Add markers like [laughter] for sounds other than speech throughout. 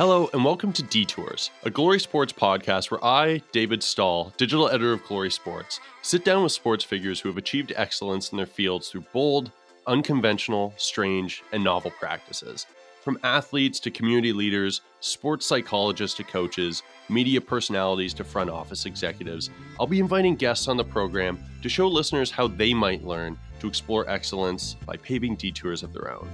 Hello, and welcome to Detours, a Glory Sports podcast where I, David Stahl, digital editor of Glory Sports, sit down with sports figures who have achieved excellence in their fields through bold, unconventional, strange, and novel practices. From athletes to community leaders, sports psychologists to coaches, media personalities to front office executives, I'll be inviting guests on the program to show listeners how they might learn to explore excellence by paving detours of their own.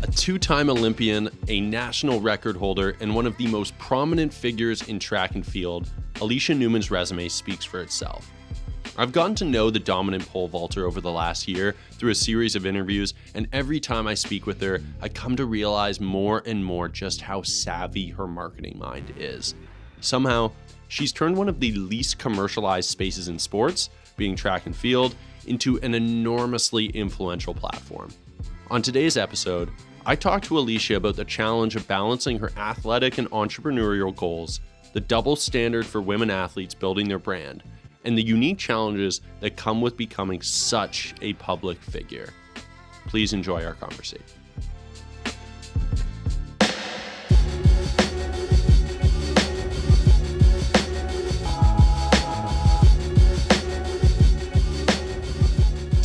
A two time Olympian, a national record holder, and one of the most prominent figures in track and field, Alysha Newman's resume speaks for itself. I've gotten to know the dominant pole vaulter over the last year through a series of interviews, and every time I speak with her, I come to realize more and more just how savvy her marketing mind is. Somehow, she's turned one of the least commercialized spaces in sports, being track and field, into an enormously influential platform. On today's episode, I talked to Alysha about the challenge of balancing her athletic and entrepreneurial goals, the double standard for women athletes building their brand, and the unique challenges that come with becoming such a public figure. Please enjoy our conversation.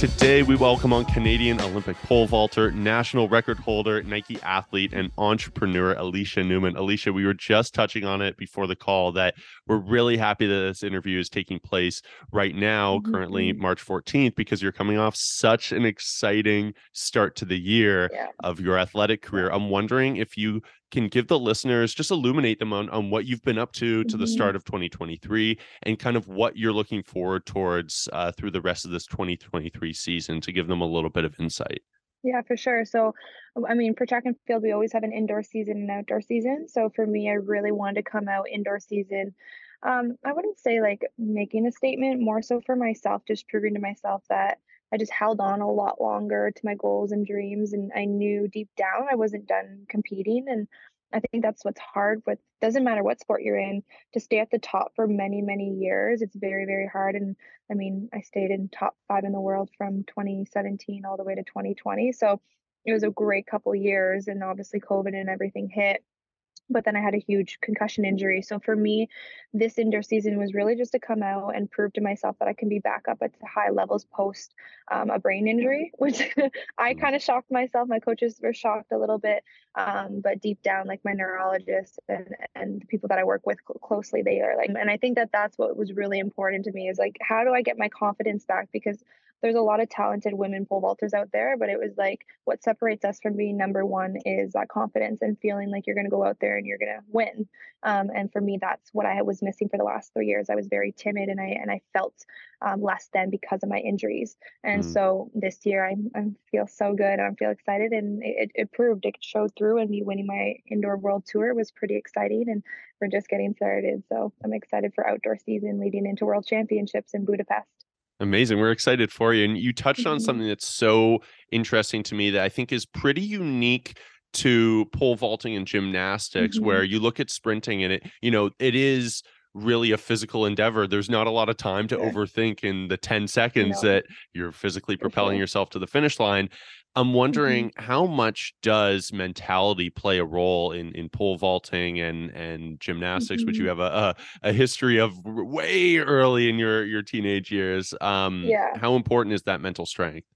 Today, we welcome on Canadian Olympic pole vaulter, national record holder, Nike athlete, and entrepreneur Alysha Newman. Alysha, we were just touching on it before the call that we're really happy that this interview is taking place right now, mm-hmm. currently March 14th, because you're coming off such an exciting start to the year yeah. of your athletic career. I'm wondering if you can give the listeners just illuminate them on, on what you've been up to to mm-hmm. the start of 2023 and kind of what you're looking forward towards uh, through the rest of this 2023 season to give them a little bit of insight. Yeah, for sure. So, I mean, for track and field, we always have an indoor season and outdoor season. So, for me, I really wanted to come out indoor season. Um, I wouldn't say like making a statement, more so for myself, just proving to myself that I just held on a lot longer to my goals and dreams. And I knew deep down I wasn't done competing. And I think that's what's hard with doesn't matter what sport you're in to stay at the top for many, many years. It's very, very hard. And I mean, I stayed in top five in the world from 2017 all the way to 2020. So it was a great couple years. And obviously, COVID and everything hit but then I had a huge concussion injury. So for me, this indoor season was really just to come out and prove to myself that I can be back up at high levels post um, a brain injury, [laughs] which I mm. kind of shocked myself. My coaches were shocked a little bit, um, but deep down, like my neurologist and and the people that I work with closely, they are like, and I think that that's what was really important to me is like, how do I get my confidence back? Because there's a lot of talented women pole vaulters out there, but it was like what separates us from being number one is that confidence and feeling like you're going to go out there and you're going to win. Um, and for me, that's what I was missing for the last three years. I was very timid and I and I felt um, less than because of my injuries. And mm. so this year, I, I feel so good and I feel excited, and it, it proved it showed through. And me winning my indoor world tour was pretty exciting, and we're just getting started. So I'm excited for outdoor season leading into World Championships in Budapest. Amazing. We're excited for you. And you touched on mm-hmm. something that's so interesting to me that I think is pretty unique to pole vaulting and gymnastics, mm-hmm. where you look at sprinting and it, you know, it is really a physical endeavor. There's not a lot of time to overthink in the 10 seconds that you're physically propelling yourself to the finish line. I'm mm-hmm. wondering mm-hmm. how much does mentality play a role in in pole vaulting and and gymnastics, mm-hmm. which you mm-hmm. have a, a, a history of way early in your your teenage years. Um, yeah. How important is that mental strength?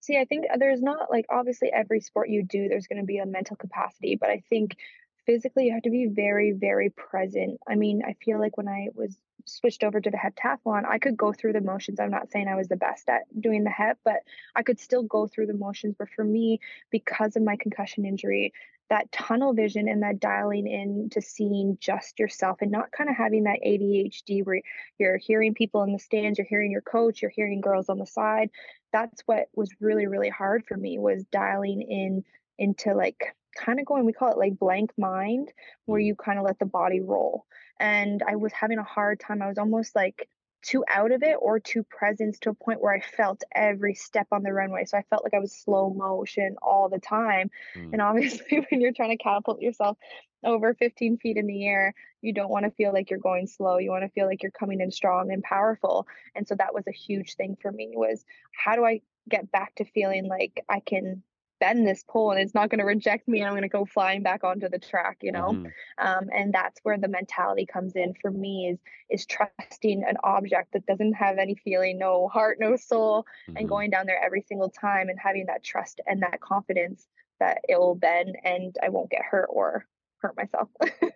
See, I think there's not like obviously every sport you do, there's going to be a mental capacity, but I think physically you have to be very very present. I mean, I feel like when I was switched over to the heptathlon, I could go through the motions. I'm not saying I was the best at doing the hep, but I could still go through the motions. But for me, because of my concussion injury, that tunnel vision and that dialing in to seeing just yourself and not kind of having that ADHD where you're hearing people in the stands, you're hearing your coach, you're hearing girls on the side. That's what was really, really hard for me was dialing in into like kind of going, we call it like blank mind, where mm. you kind of let the body roll. And I was having a hard time. I was almost like too out of it or too present to a point where I felt every step on the runway. So I felt like I was slow motion all the time. Mm. And obviously, [laughs] when you're trying to catapult yourself over 15 feet in the air, you don't want to feel like you're going slow. You want to feel like you're coming in strong and powerful. And so that was a huge thing for me was how do I get back to feeling like I can bend this pole and it's not going to reject me and I'm going to go flying back onto the track, you know? hmm Um, and that's where the mentality comes in for me is is trusting an object that doesn't have any feeling, no heart, no soul, and hmm going down there every single time and having that trust and that confidence that it will bend and I won't get hurt or hurt myself.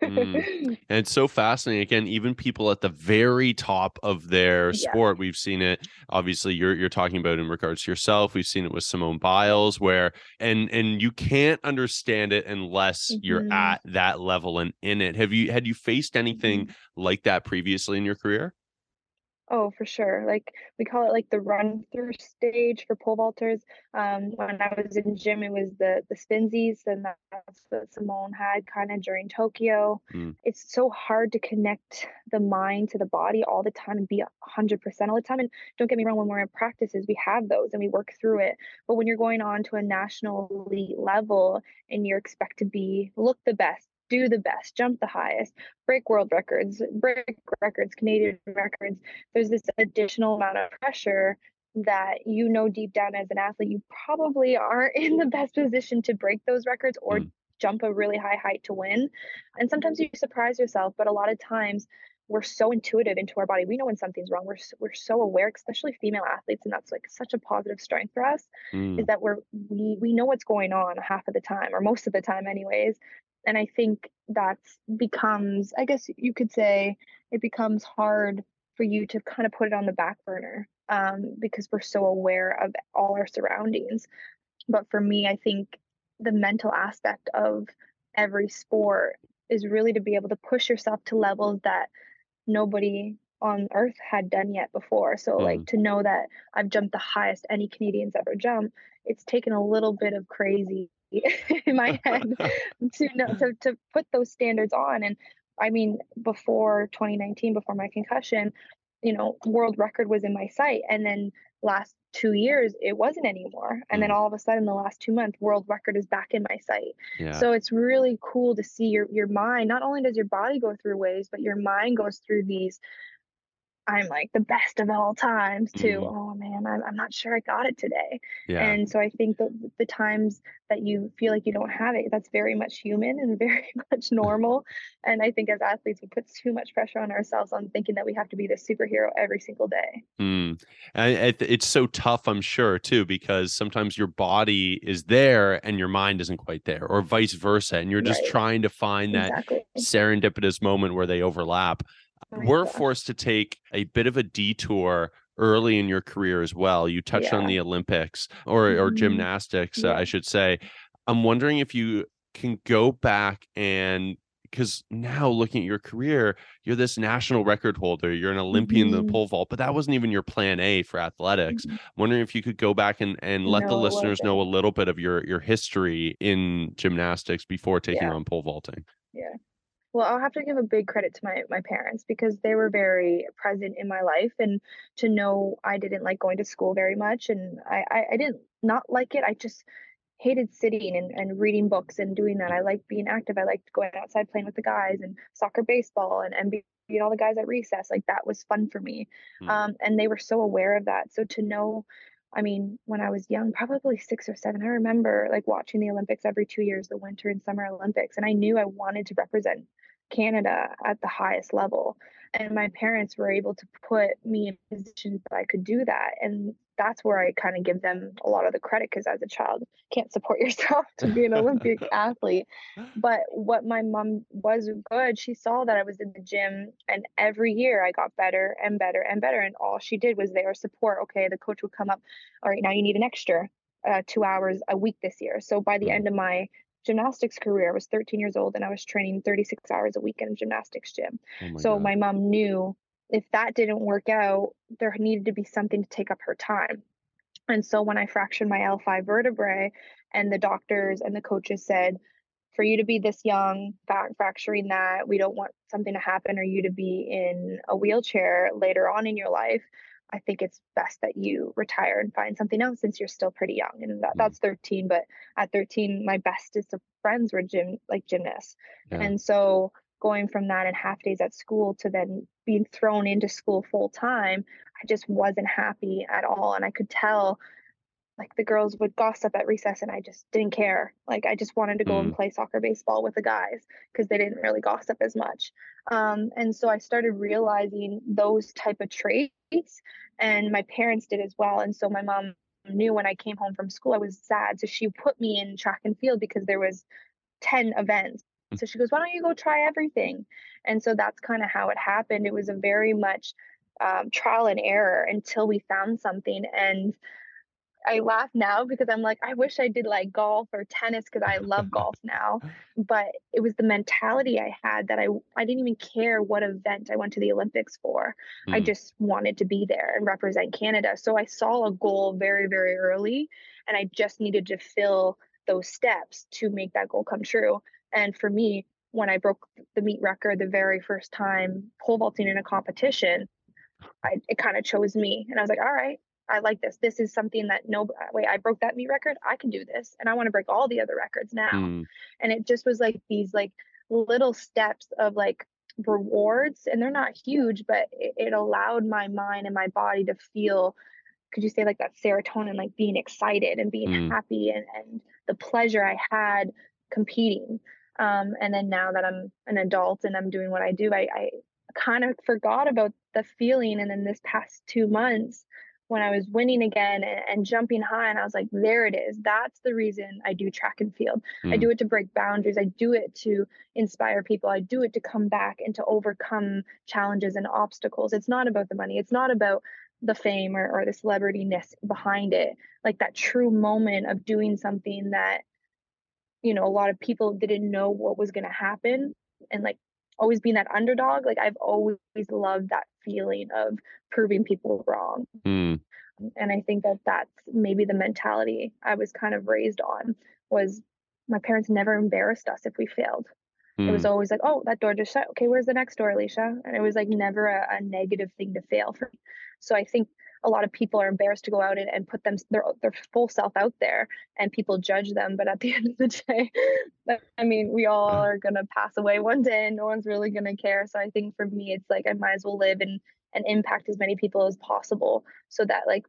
Mm. [laughs] And it's so fascinating. Again, even people at the very top of their Yeah. sport, we've seen it. Obviously, you're you're talking about in regards to yourself. We've seen it with Simone Biles, where and and you can't understand it unless you're Mhm, at that level and in it. Have you had you faced anything mhm. like that previously in your career? Oh, for sure. Like we call it like the run through stage for pole vaulters. Um, when I was in gym, it was the the spinsies, and that's what Simone had kind of during Tokyo. Mm, It's so hard to connect the mind to the body all the time and be a hundred percent all the time. And don't get me wrong, when we're in practices, we have those and we work through it. But when you're going on to a national elite level and you're expected to be look the best, do the best, jump the highest break world records, break records, Canadian records. There's this additional amount of pressure that you know deep down as an athlete, you probably aren't in the best position to break those records or mm, jump a really high height to win. And sometimes you surprise yourself, but a lot of times we're so intuitive into our body. We know when something's wrong. We're we're so aware, especially female athletes, and that's like such a positive strength for us is mm, that we're we we know what's going on half of the time or most of the time anyways and i think that becomes i guess you could say it becomes hard for you to kind of put it on the back burner um, because we're so aware of all our surroundings but for me i think the mental aspect of every sport is really to be able to push yourself to levels that nobody on earth had done yet before. So like mm, to know that I've jumped the highest any Canadians ever jump, it's taken a little bit of crazy [laughs] in my head [laughs] to know to to put those standards on. And I mean, before 2019, before my concussion, you know, world record was in my sight. And then last two years it wasn't anymore. And then mm. all of a sudden the last two months, world record is back in my sight. Yeah. So it's really cool to see your your mind. Not only does your body go through waves, but your mind goes through these I'm like the best of all times to, hmm oh man, I'm, I'm not sure I got it today. Yeah. And so I think that the times that you feel like you don't have it, that's very much human and [laughs] very much normal. And I think as athletes, we put too much pressure on ourselves on thinking that we have to be this superhero every single day. Mm. And it's so tough, I'm sure, too, because sometimes your body is there and your mind isn't quite there, or vice versa. And you're just Right. trying to find that Exactly. serendipitous moment where they overlap. We're forced to take a bit of a detour early in your career as well. You touched on the Olympics or or hmm gymnastics, uh, Yeah. I should say. I'm wondering if you can go back and because now looking at your career, you're this national record holder, you're an Olympian in the hmm pole vault, but that wasn't even your plan A for athletics. hmm wondering if you could go back and, and let the No, it listeners know a little bit of your your history in gymnastics before taking Yeah. on pole vaulting. Yeah. Well, I'll have to give a big credit to my my parents because they were very present in my life and to know I didn't like going to school very much and I I, I didn't not like it. I just hated sitting and, and reading books and doing that. I liked being active. I liked going outside playing with the guys and soccer, baseball, and, and being all the guys at recess. Like that was fun for me. Mm, Um, and they were so aware of that. So to know, I mean, when I was young, probably six or seven, I remember like watching the Olympics every two years, the Winter and Summer Olympics. And I knew I wanted to represent Canada at the highest level. And my parents were able to put me in positions that I could do that. And that's where I kind of give them a lot of the credit because as a child, can't support [laughs] yourself to be an Olympic [laughs] athlete. But what my mom was good, she saw that I was in the gym and every year I got better and better and better. And all she did was there support. Okay, the coach would come up, all right, now you need an extra uh, two hours a week this year. So by the mm, end of my gymnastics career, I was 13 years old and I was training 36 hours a week in a gymnastics gym. oh my So God. my mom knew if that didn't work out, there needed to be something to take up her time. And so when I fractured my L5 vertebrae, and the doctors and the coaches said, for you to be this young, fracturing that, we don't want something to happen or you to be in a wheelchair later on in your life. I think it's best that you retire and find something else since you're still pretty young. And that, Mm, that's 13. But at 13, my bestest of friends were gym like gymnasts. yeah. And so going from that and half days at school to then being thrown into school full time, I just wasn't happy at all. And I could tell like the girls would gossip at recess and I just didn't care. Like I just wanted to go mm. and play soccer baseball with the guys because they didn't really gossip as much. Um, and so I started realizing those type of traits and my parents did as well. And so my mom knew when I came home from school I was sad. So she put me in track and field because there was 10 events. Mm. So she goes, why don't you go try everything? And so that's kind of how it happened. It was a very much um, trial and error until we found something. And I laugh now because I'm like, I wish I did like golf or tennis because I love [laughs] golf now. But it was the mentality I had that I I didn't even care what event I went to the Olympics for. Mm. I just wanted to be there and represent Canada. So I saw a goal very, very early and I just needed to fill those steps to make that goal come true. And for me, when I broke the meet record the very first time pole vaulting in a competition, I, it kind of chose me. And I was like, all right, I like this. This is something that no wait, I broke that meet record. I can do this. And I want to break all the other records now. Mm. And it just was like these like little steps of like rewards and they're not huge, but it, it allowed my mind and my body to feel could you say like that serotonin, like being excited and being mm. happy and, and the pleasure I had competing. Um, and then now that I'm an adult and I'm doing what I do, I, I kind of forgot about the feeling. And then this past two months, when I was winning again and, and, jumping high, and I was like, there it is. That's the reason I do track and field. Mm. I do it to break boundaries. I do it to inspire people. I do it to come back and to overcome challenges and obstacles. It's not about the money. It's not about the fame or, or the celebrityness behind it. Like that true moment of doing something that, you know, a lot of people didn't know what was going to happen and like always being that underdog like i've always loved that feeling of proving people wrong mm. and i think that that's maybe the mentality i was kind of raised on was my parents never embarrassed us if we failed mm. it was hmm. always like oh that door just shut okay where's the next door alysha and it was like never a, a negative thing to fail for me so i think a lot of people are embarrassed to go out and, and put them their their full self out there and people judge them but at the [laughs] end of the day i mean we all are going to pass away one day and no one's really going to care. So i think for me it's like i might as well live and and impact as many people as possible so that like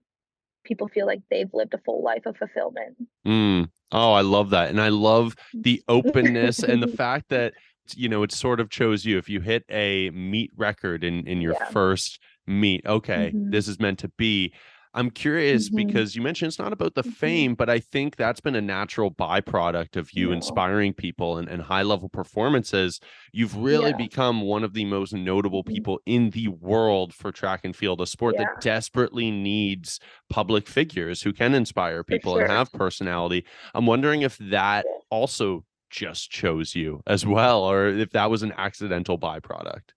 people feel like they've lived a full life of fulfillment. Mm. oh i love that and i love the openness and the [laughs] fact that you know it sort of chose you. If you hit a meet record in in your yeah. first meet okay mm-hmm. this is meant to be i'm curious mm-hmm. because you mentioned it's not about the mm-hmm. fame but i think that's been a natural byproduct of you yeah. inspiring people and, and high level performances you've really yeah. become one of the most notable mm-hmm. people in the world for track and field a sport yeah. that desperately needs public figures who can inspire people sure. and have personality i'm wondering if that also just chose you as well or if that was an accidental byproduct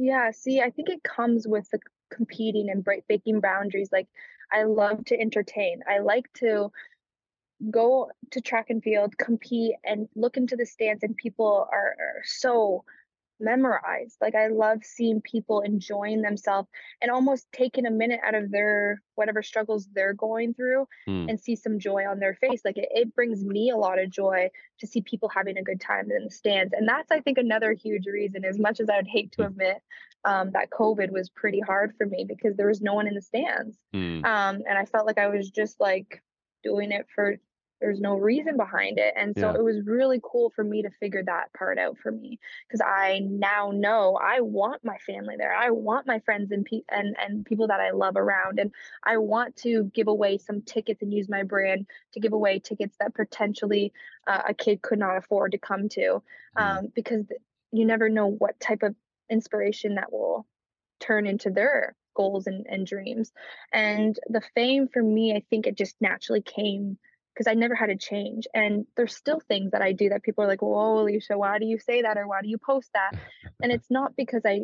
yeah, see, I think it comes with the competing and breaking boundaries. Like, I love to entertain. I like to go to track and field, compete, and look into the stands, and people are, are so memorized. Like I love seeing people enjoying themselves and almost taking a minute out of their whatever struggles they're going through mm. and see some joy on their face. Like it, it brings me a lot of joy to see people having a good time in the stands. And that's I think another huge reason, as much as I would hate to hmm. admit, um, that COVID was pretty hard for me because there was no one in the stands. Mm. Um, and I felt like I was just like doing it for there's no reason behind it and so yeah. it was really cool for me to figure that part out for me because i now know i want my family there i want my friends and, pe- and and people that i love around and i want to give away some tickets and use my brand to give away tickets that potentially uh, a kid could not afford to come to mm. um, because you never know what type of inspiration that will turn into their goals and, and dreams and the fame for me i think it just naturally came because I never had to change. And there's still things that I do that people are like, "Whoa, Alysha, why do you say that or why do you post that?" [laughs] And it's not because I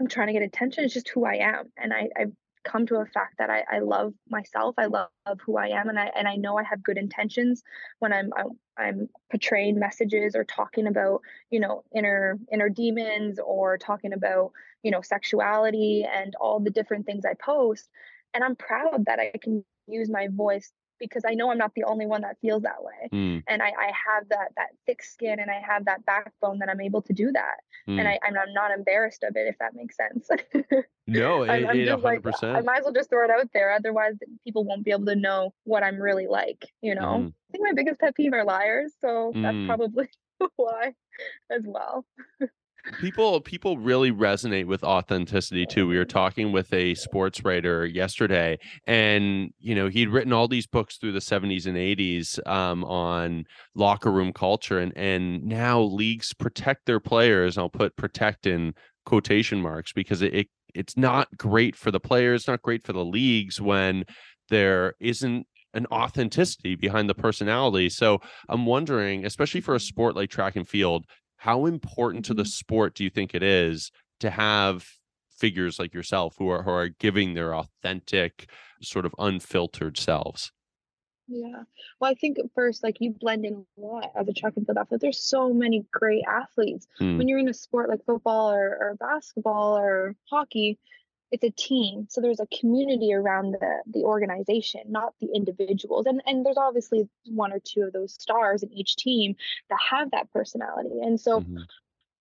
I'm trying to get attention. It's just who I am, and I I've come to a fact that I, I love myself. I love, love who I am, and I and I know I have good intentions when I'm, I'm I'm portraying messages or talking about you know inner inner demons or talking about you know sexuality and all the different things I post. And I'm proud that I can use my voice because I know I'm not the only one that feels that way. Mm. And I, I have that that thick skin and I have that backbone that I'm able to do that. Mm. And I, I'm, I'm not embarrassed of it, if that makes sense. [laughs] no, it, I'm, I'm it just like, 100%. I might as well just throw it out there. Otherwise, people won't be able to know what I'm really like, you know? Mhm. I think my biggest pet peeve are liars. So Mm. that's probably [laughs] why as well. People people really resonate with authenticity too. We were talking with a sports writer yesterday and you know he'd written all these books through the 70s and 80s um, on locker room culture and and now leagues protect their players. I'll put protect in quotation marks because it, it it's not great for the players not great for the leagues when there isn't an authenticity behind the personality. So i'm wondering especially for a sport like track and field how important to the Mhm. sport do you think it is to have figures like yourself who are who are giving their authentic sort of unfiltered selves Yeah. Well, I think at first, like you blend in a lot as a track and field athlete. There's so many great athletes. Mm. When you're in a sport like football or, or basketball or hockey, it's a team. So there's a community around the the organization, not the individuals. And and there's obviously one or two of those stars in each team that have that personality. And so Mhm.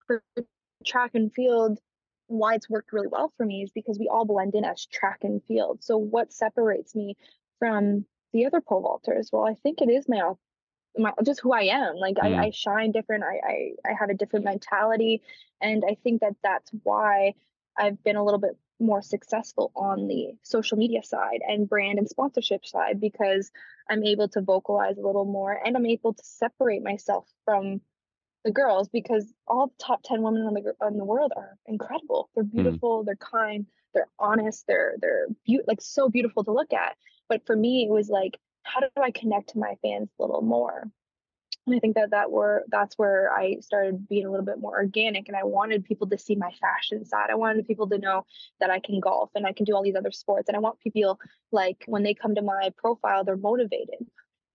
for track and field, why it's worked really well for me is because we all blend in as track and field. So what separates me from the other pole vaulters? Well, I think it is my my just who I am. Like Mm. I, I shine different. I, I I have a different mentality, and I think that that's why I've been a little bit more successful on the social media side and brand and sponsorship side because I'm able to vocalize a little more and I'm able to separate myself from the girls because all the top 10 women in the in the world are incredible. They're hmm. beautiful, they're kind, they're honest, they're they're beau- like so beautiful to look at. But for me it was like how do I connect to my fans a little more? And I think that that were that's where I started being a little bit more organic and I wanted people to see my fashion side. I wanted people to know that I can golf and I can do all these other sports and I want people like when they come to my profile they're motivated.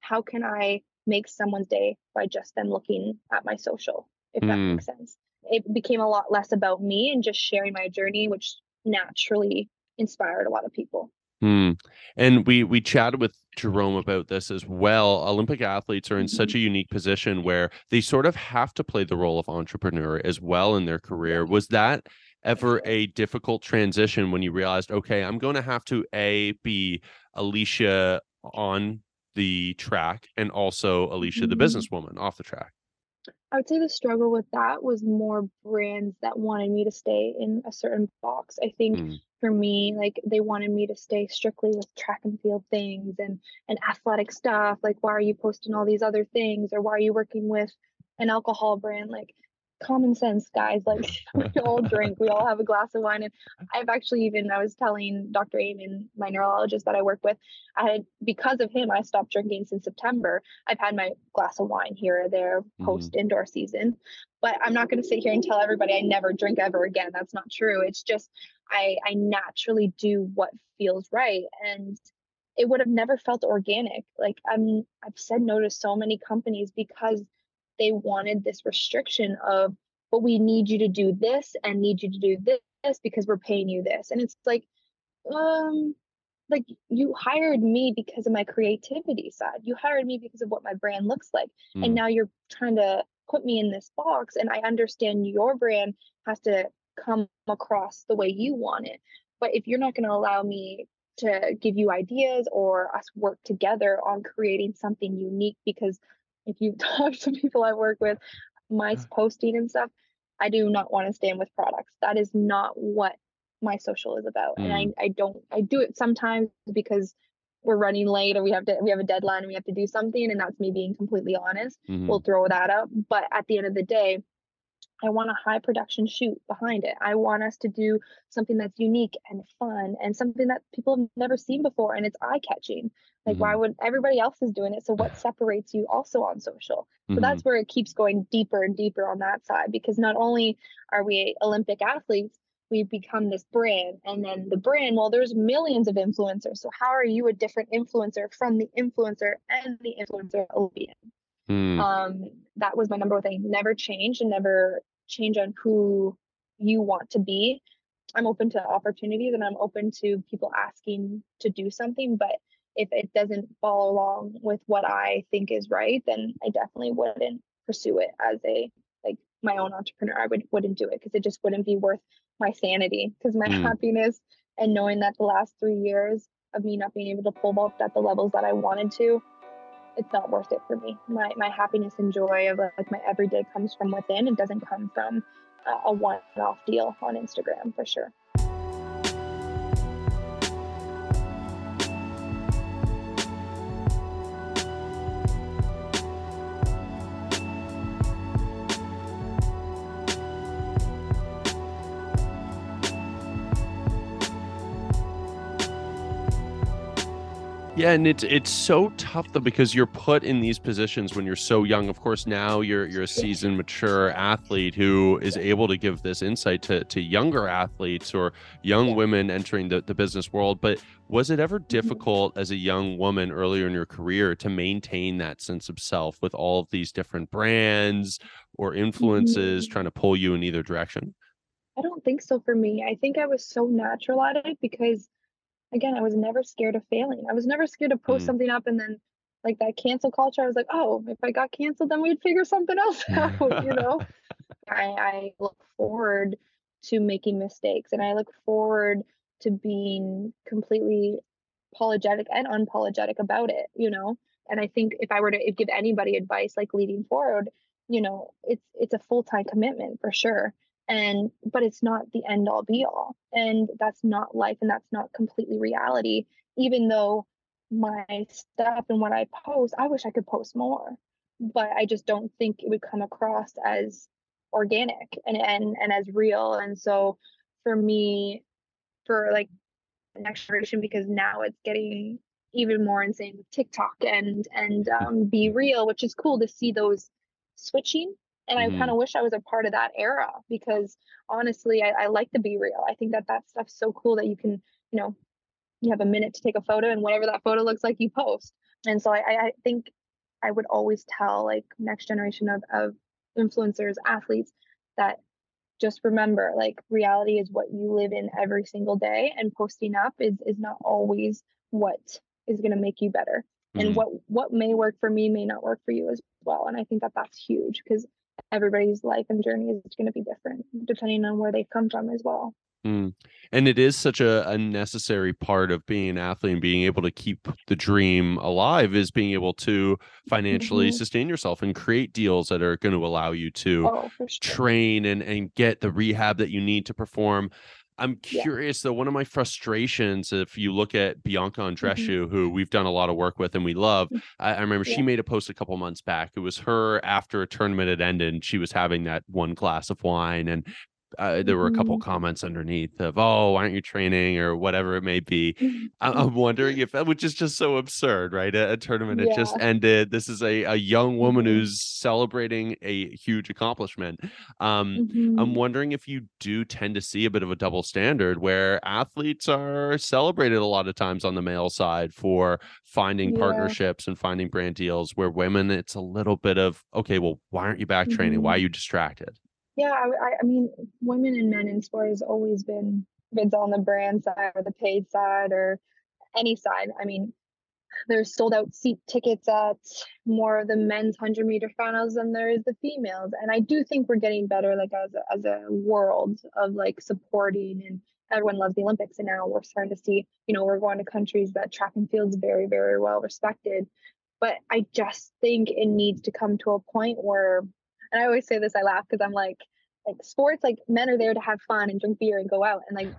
How can I make someone's day by just them looking at my social if that Mm. makes sense. It became a lot less about me and just sharing my journey which naturally inspired a lot of people. Hmm. And we we chatted with Jerome about this as well. Olympic athletes are in such a unique position where they sort of have to play the role of entrepreneur as well in their career. Was that ever a difficult transition when you realized, okay, I'm going to have to a be Alysha on the track and also Alysha the Mhm. businesswoman off the track? I would say the struggle with that was more brands that wanted me to stay in a certain box. I think Mm. For me, like they wanted me to stay strictly with track and field things and and athletic stuff. Like, why are you posting all these other things, or why are you working with an alcohol brand? Like, common sense, guys. Like, [laughs] we all [laughs] drink, we all have a glass of wine. And I've actually even I was telling Dr. Amen, my neurologist that I work with, I had because of him, I stopped drinking since September. I've had my glass of wine here or there mm-hmm. post indoor season, but I'm not going to sit here and tell everybody I never drink ever again. That's not true. It's just I I naturally do what feels right, and it would have never felt organic. Like I'm I've said no to so many companies because they wanted this restriction of, but we need you to do this and need you to do this because we're paying you this, and it's like, um like you hired me because of my creativity side. You hired me because of what my brand looks like. Mm. And now you're trying to put me in this box and I understand your brand has to come across the way you want it. But if you're not going to allow me to give you ideas or us work together on creating something unique because if you [laughs] talk to people I work with, my posting and stuff, I do not want to stand with products. That is not what my social is about. And I, I don't I do it sometimes because we're running late or we have to we have a deadline and we have to do something and that's me being completely honest. Mhm. We'll throw that up. But at the end of the day, I want a high production shoot behind it. I want us to do something that's unique and fun and something that people have never seen before and it's eye catching. Like, why would everybody else is doing it? So, what [sighs] separates you also on social? So, Mhm. that's where it keeps going deeper and deeper on that side because not only are we Olympic athletes, we've become this brand. And then the brand, well, there's millions of influencers. So, how are you a different influencer from the influencer and the influencer Olympian? Mm. um that was my number one thing never change and never change on who you want to be i'm open to opportunities and i'm open to people asking to do something but if it doesn't follow along with what I think is right, then I definitely wouldn't pursue it as a like my own entrepreneur. I would wouldn't do it because it just wouldn't be worth my sanity because my mm. happiness and knowing that the last three years of me not being able to pole vault at the levels that I wanted to, it's not worth it for me. My my happiness and joy of like my everyday comes from within. It doesn't come from uh, a one-off deal on Instagram for sure. Yeah, and it's it's so tough though because you're put in these positions when you're so young. Of course, now you're you're a seasoned, mature athlete who is able to give this insight to to younger athletes or young women entering the, the business world. But was it ever mm-hmm. difficult as a young woman earlier in your career to maintain that sense of self with all of these different brands or influences mm-hmm. trying to pull you in either direction? I don't think so for me. I think I was so natural at it because again, I was never scared of failing. I was never scared to post mm. something up and then like that cancel culture. I was like, oh, if I got canceled, then we'd figure something else [laughs] out, you know? [laughs] I, I look forward to making mistakes and I look forward to being completely apologetic and unapologetic about it, you know? And I think if I were to give anybody advice like leading forward, you know, it's it's a full-time commitment for sure and but it's not the end all be all. And that's not life and that's not completely reality. Even though my stuff and what i post i wish i could post more but i just don't think it would come across as organic and and, and as real. And so for me for like next generation because now it's getting even more insane with tiktok and and um, BeReal which is cool to see those switching and mm-hmm. I kind of wish I was a part of that era because honestly, I, I like to be real. I think that that stuff's so cool that you can, you know, you have a minute to take a photo and whatever that photo looks like, you post. And so I, I think I would always tell like next generation of, of influencers, athletes that just remember like reality is what you live in every single day and posting up is is not always what is going to make you better and mm-hmm. what what may work for me may not work for you as well and i think that that's huge because everybody's life and journey is going to be different depending on where they've come from as well. Mm. And it is such a, a, necessary part of being an athlete and being able to keep the dream alive is being able to financially mm-hmm. sustain yourself and create deals that are going to allow you to oh, sure. train and, and get the rehab that you need to perform. I'm curious yeah. though. One of my frustrations, if you look at Bianca mm-hmm. Mm-hmm. who we've done a lot of work with and we love, mm. I, I remember yeah. she made a post a couple months back. It was her after a tournament had ended. And she was having that one glass of wine, and uh, there were a couple mm-hmm. comments underneath of oh why aren't you training or whatever it may be i'm wondering if which is just so absurd right a, a tournament yeah. just ended this is a, a young woman mm-hmm. who's celebrating a huge accomplishment um, mm-hmm. i'm wondering if you do tend to see a bit of a double standard where athletes are celebrated a lot of times on the male side for finding yeah. partnerships and finding brand deals where women it's a little bit of okay well why aren't you back training why are mm-hmm. you distracted yeah, I, I mean, women and men in sport has always been, if it's on the brand side or the paid side or any side. I mean, there's sold out seat tickets at more of the men's 100 meter finals than there is the females. And I do think we're getting better, like as a, as a world of like supporting and everyone loves the Olympics. And now we're starting to see, you know, we're going to countries that track and field's very, very well respected. But I just think it needs to come to a point where and I always say this, I laugh because I'm like, like sports, like men are there to have fun and drink beer and go out. And like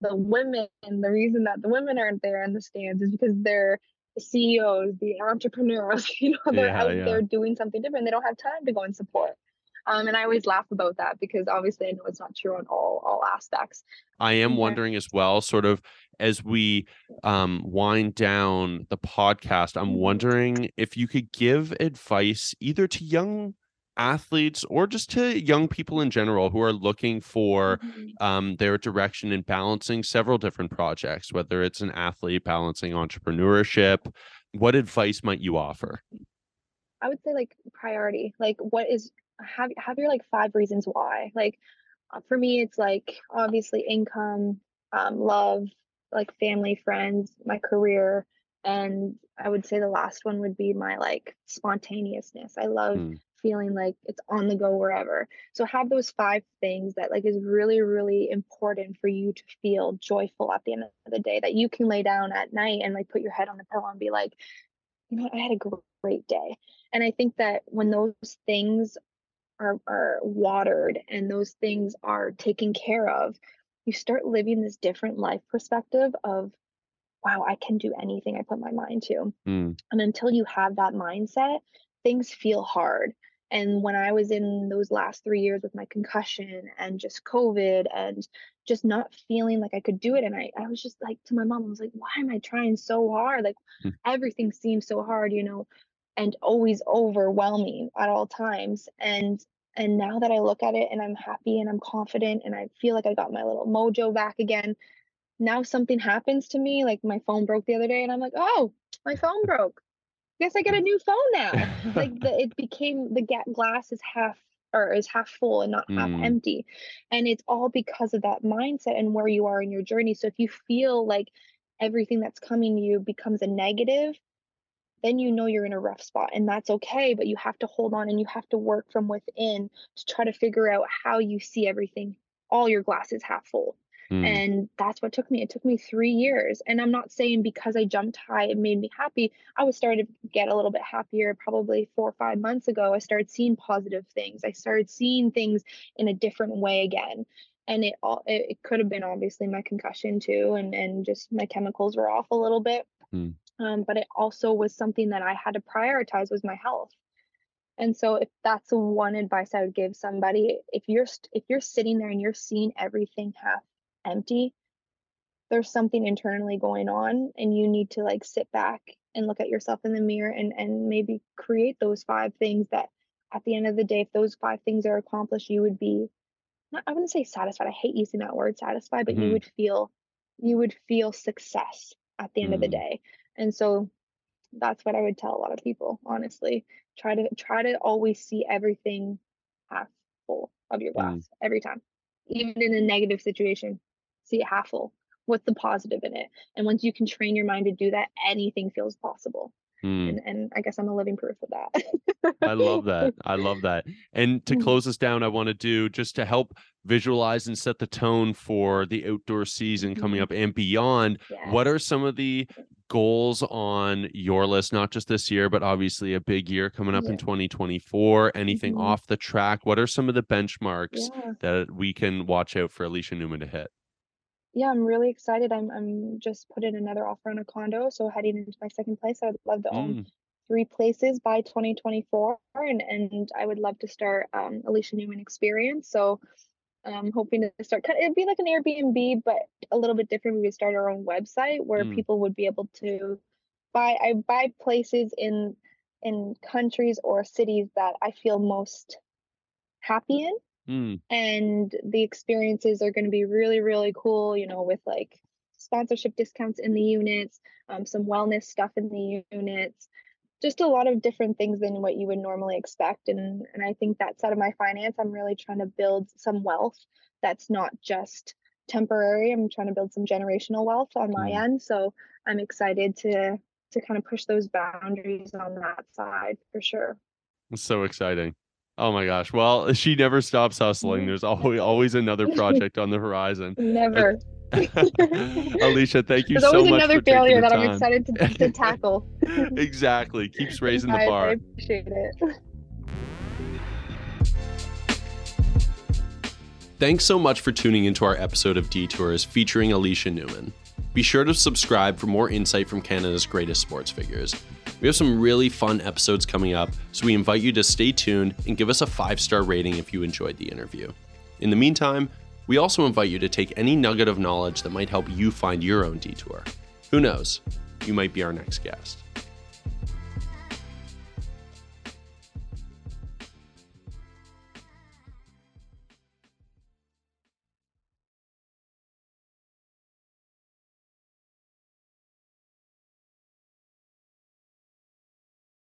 the women, the reason that the women aren't there in the stands is because they're the CEOs, the entrepreneurs, [laughs] you know, they're yeah, out yeah. there doing something different. They don't have time to go and support. Um, and I always laugh about that because obviously I know it's not true on all all aspects. I am wondering as well, sort of as we um, wind down the podcast, I'm mm-hmm. wondering if you could give advice either to young athletes or just to young people in general who are looking for mm-hmm. um, their direction in balancing several different projects, whether it's an athlete balancing entrepreneurship, what advice might you offer? I would say like priority, like what is have have your like five reasons why. Like uh, for me, it's like obviously income, um, love, like family, friends, my career, And I would say the last one would be my like spontaneousness. I love Mm. Feeling like it's on the go wherever. So have those five things that like is really, really important for you to feel joyful at the end of the day that you can lay down at night and like put your head on the pillow and be like, you know I had a great day. And I think that when those things are are watered and those things are taken care of, you start living this different life perspective of, wow, I can do anything I put my mind to. Mm. And until you have that mindset, things feel hard. And when I was in those last three years with my concussion and just COVID and just not feeling like I could do it, and I, I was just like to my mom, I was like, why am I trying so hard? Like Mm. everything seems so hard, you know, and always overwhelming at all times. And and now that I look at it and I'm happy and I'm confident and I feel like I got my little mojo back again, now something happens to me, like my phone broke the other day, and I'm like, oh, my phone broke. Guess I get a new phone now. [laughs] Like the, it became the glass is half or is half full and not half Mm. empty, and it's all because of that mindset and where you are in your journey. So if you feel like everything that's coming to you becomes a negative, then you know you're in a rough spot, and that's okay. But you have to hold on and you have to work from within to try to figure out how you see everything. All your glasses half full Mm. and that's what took me it took me three years and i'm not saying because i jumped high it made me happy i was starting to get a little bit happier probably four or five months ago i started seeing positive things i started seeing things in a different way again and it all it, it could have been obviously my concussion too and and just my chemicals were off a little bit Mm. um, but it also was something that i had to prioritize was my health and so if that's one advice I would give somebody, if you're if you're sitting there and you're seeing everything half empty, there's something internally going on and you need to like sit back and look at yourself in the mirror and and maybe create those five things that at the end of the day if those five things are accomplished you would be not I wouldn't say satisfied. I hate using that word satisfied, but you Mhm. would feel you would feel success at the end of the Mm. day. And so that's what I would tell a lot of people, honestly. Try to try to always see everything half full of your Mm. glass every time. Even in a negative situation, see it half full. What's the positive in it? And once you can train your mind to do that, anything feels possible. Mm. And and I guess I'm a living proof of that. I love that. [laughs] I love that. And to Mhm. close us down, I want to do just to help visualize and set the tone for the outdoor season coming Mhm. up and beyond. What are some of the goals on your list, not just this year, but obviously a big year coming up in 2024? Anything Mhm. off the track? What are some of the benchmarks Yeah. that we can watch out for Alysha Newman to hit? Yeah, I'm really excited. I'm I'm just put in another offer on a condo, so heading into my second place. I would love to own Mm, three places by 2024, and and I would love to start um, Alysha Newman Experience. So I'm hoping to start. kind- It'd be like an Airbnb, but a little bit different. We would start our own website where Mm. people would be able to buy. I buy places in in countries or cities that I feel most happy in mm, and the experiences are going to be really really cool you know with like sponsorship discounts in the units um, some wellness stuff in the units just a lot of different things than what you would normally expect and and i think that side of my finance i'm really trying to build some wealth that's not just temporary i'm trying to build some generational wealth on my Mm. end so i'm excited to to kind of push those boundaries on that side for sure it's so exciting. Oh my gosh. Well, [laughs] she never stops hustling. Mhm. There's always always another project on the horizon. never [laughs] Alysha, thank you There's so always much another for taking failure that I'm excited to, to [laughs] tackle. exactly. Keeps raising the I, I appreciate it. Thanks so much for tuning into our episode of Detours featuring Alysha Newman. Be sure to subscribe for more insight from Canada's greatest sports figures. We have some really fun episodes coming up, so we invite you to stay tuned and give us a five star rating if you enjoyed the interview. In the meantime, we also invite you to take any nugget of knowledge that might help you find your own detour. Who knows? You might be our next guest.